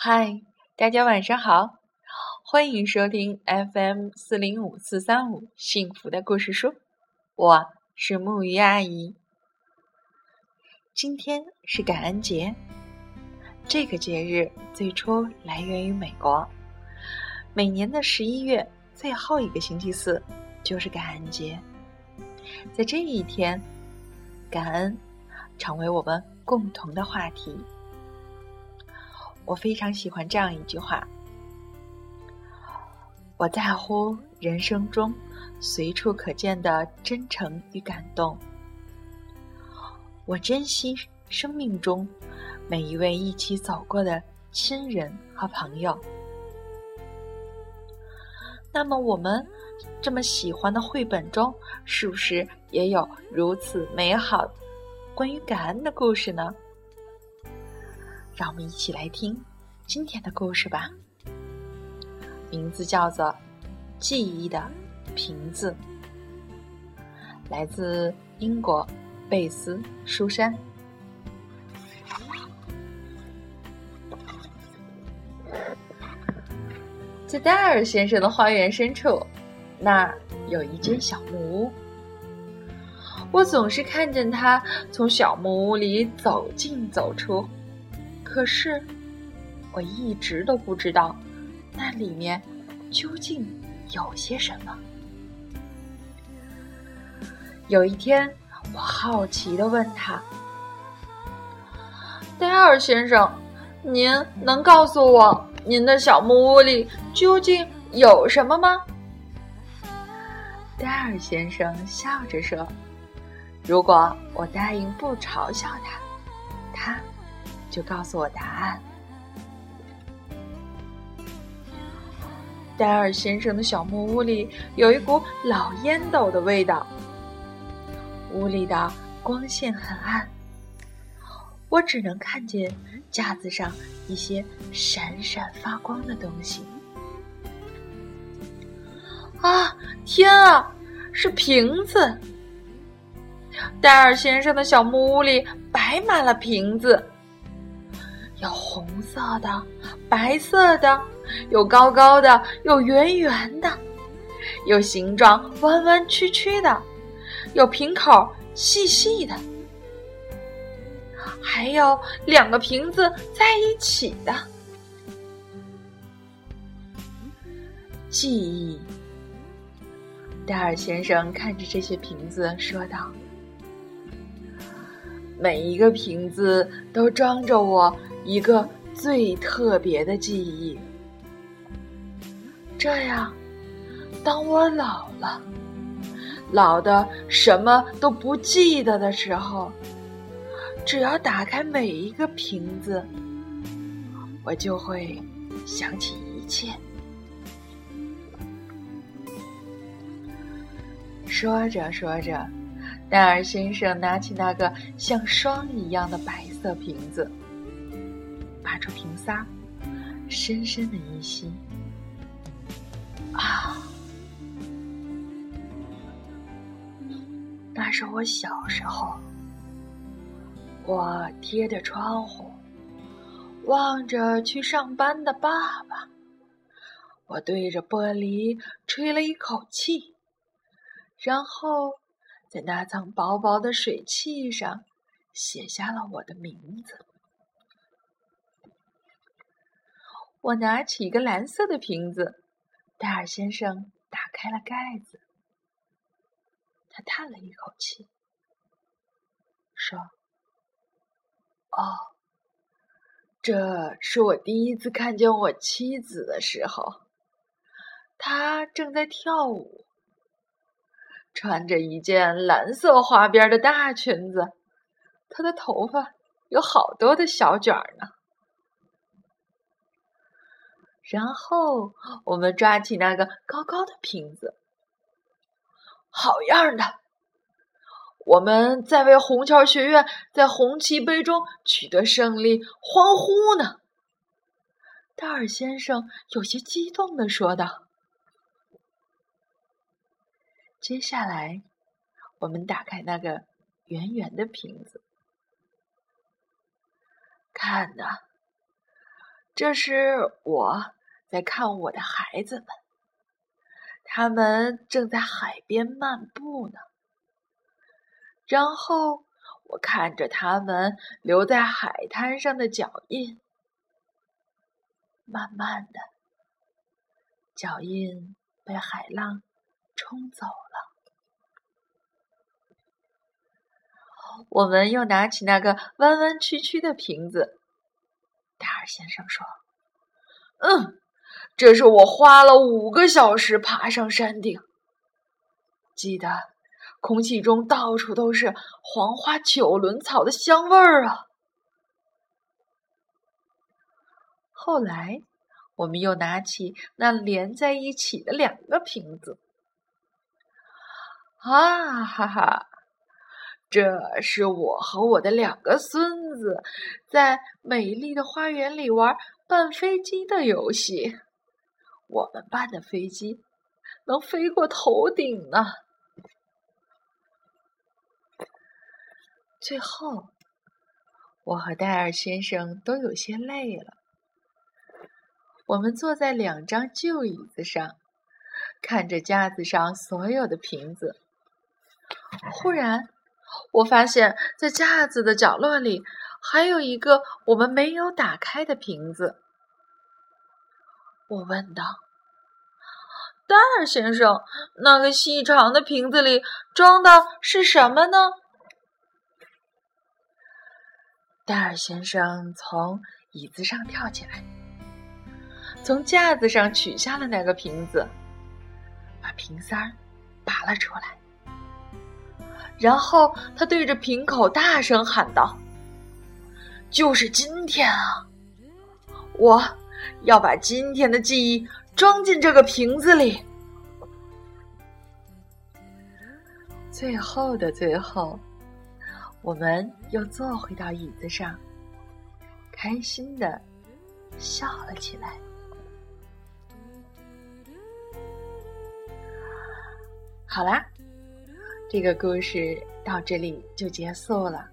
嗨，大家晚上好，欢迎收听 FM 四零五四三五幸福的故事书，我是木鱼阿姨。今天是感恩节，这个节日最初来源于美国，每年的十一月最后一个星期四就是感恩节，在这一天，感恩成为我们共同的话题。我非常喜欢这样一句话：“我在乎人生中随处可见的真诚与感动，我珍惜生命中每一位一起走过的亲人和朋友。”那么，我们这么喜欢的绘本中，是不是也有如此美好关于感恩的故事呢？让我们一起来听今天的故事吧，名字叫做《记忆的瓶子》，来自英国贝斯书山。在戴尔先生的花园深处，那儿有一间小木屋。我总是看见他从小木屋里走进走出。可是，我一直都不知道那里面究竟有些什么。有一天，我好奇的问他：“戴尔先生，您能告诉我您的小木屋里究竟有什么吗？”戴尔先生笑着说：“如果我答应不嘲笑他，他。”就告诉我答案。戴尔先生的小木屋里有一股老烟斗的味道，屋里的光线很暗，我只能看见架子上一些闪闪发光的东西。啊，天啊，是瓶子！戴尔先生的小木屋里摆满了瓶子。有红色的，白色的，有高高的，有圆圆的，有形状弯弯曲曲的，有瓶口细细的，还有两个瓶子在一起的。记忆，戴尔先生看着这些瓶子说道：“每一个瓶子都装着我。”一个最特别的记忆，这样，当我老了，老的什么都不记得的时候，只要打开每一个瓶子，我就会想起一切。说着说着，戴尔先生拿起那个像霜一样的白色瓶子。出瓶塞，深深的一吸，啊，那是我小时候，我贴着窗户，望着去上班的爸爸，我对着玻璃吹了一口气，然后在那层薄薄的水汽上写下了我的名字。我拿起一个蓝色的瓶子，戴尔先生打开了盖子。他叹了一口气，说：“哦，这是我第一次看见我妻子的时候，她正在跳舞，穿着一件蓝色花边的大裙子，她的头发有好多的小卷儿呢。”然后我们抓起那个高高的瓶子，好样的！我们在为虹桥学院在红旗杯中取得胜利欢呼呢。戴尔先生有些激动的说道。接下来，我们打开那个圆圆的瓶子，看呐。这是我在看我的孩子们，他们正在海边漫步呢。然后我看着他们留在海滩上的脚印，慢慢的，脚印被海浪冲走了。我们又拿起那个弯弯曲曲的瓶子。戴尔先生说：“嗯，这是我花了五个小时爬上山顶。记得，空气中到处都是黄花九轮草的香味儿啊。”后来，我们又拿起那连在一起的两个瓶子。啊哈哈！这是我和我的两个孙子在美丽的花园里玩扮飞机的游戏。我们班的飞机能飞过头顶呢。最后，我和戴尔先生都有些累了。我们坐在两张旧椅子上，看着架子上所有的瓶子。忽然。我发现，在架子的角落里，还有一个我们没有打开的瓶子。我问道：“戴尔先生，那个细长的瓶子里装的是什么呢？”戴尔先生从椅子上跳起来，从架子上取下了那个瓶子，把瓶塞儿拔了出来。然后他对着瓶口大声喊道：“就是今天啊！我要把今天的记忆装进这个瓶子里。”最后的最后，我们又坐回到椅子上，开心的笑了起来。好啦。这个故事到这里就结束了。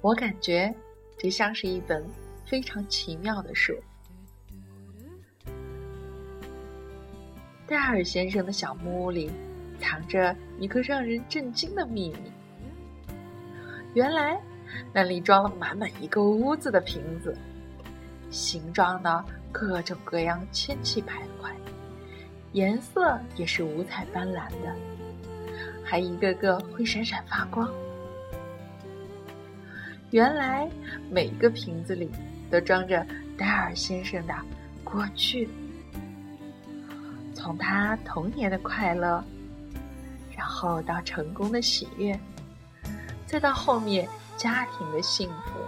我感觉这像是一本非常奇妙的书。戴尔先生的小木屋里藏着一个让人震惊的秘密。原来那里装了满满一个屋子的瓶子，形状呢各种各样，千奇百怪。颜色也是五彩斑斓的，还一个个会闪闪发光。原来每一个瓶子里都装着戴尔先生的过去，从他童年的快乐，然后到成功的喜悦，再到后面家庭的幸福。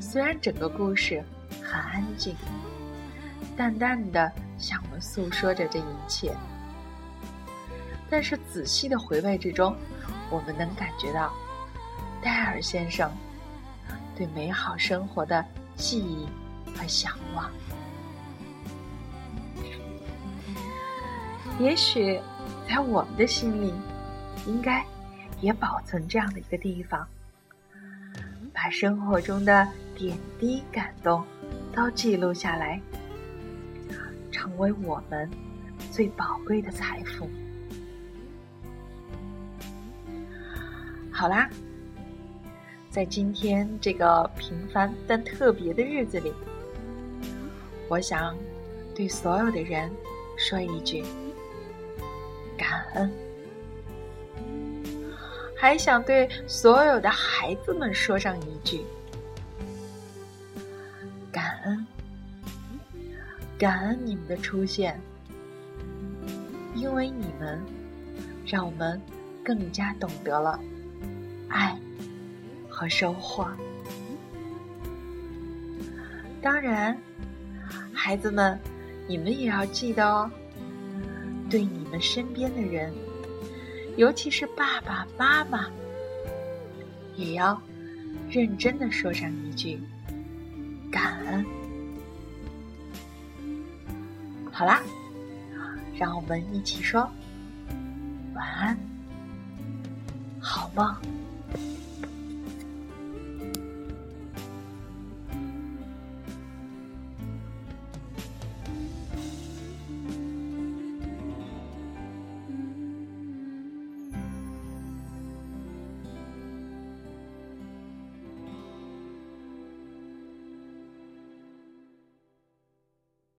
虽然整个故事很安静。淡淡的向我们诉说着这一切，但是仔细的回味之中，我们能感觉到戴尔先生对美好生活的记忆和向往。也许在我们的心里，应该也保存这样的一个地方，把生活中的点滴感动都记录下来。成为我们最宝贵的财富。好啦，在今天这个平凡但特别的日子里，我想对所有的人说一句感恩，还想对所有的孩子们说上一句感恩。感恩你们的出现，因为你们让我们更加懂得了爱和收获。当然，孩子们，你们也要记得哦，对你们身边的人，尤其是爸爸妈妈，也要认真的说上一句感恩。好啦，让我们一起说晚安，好梦。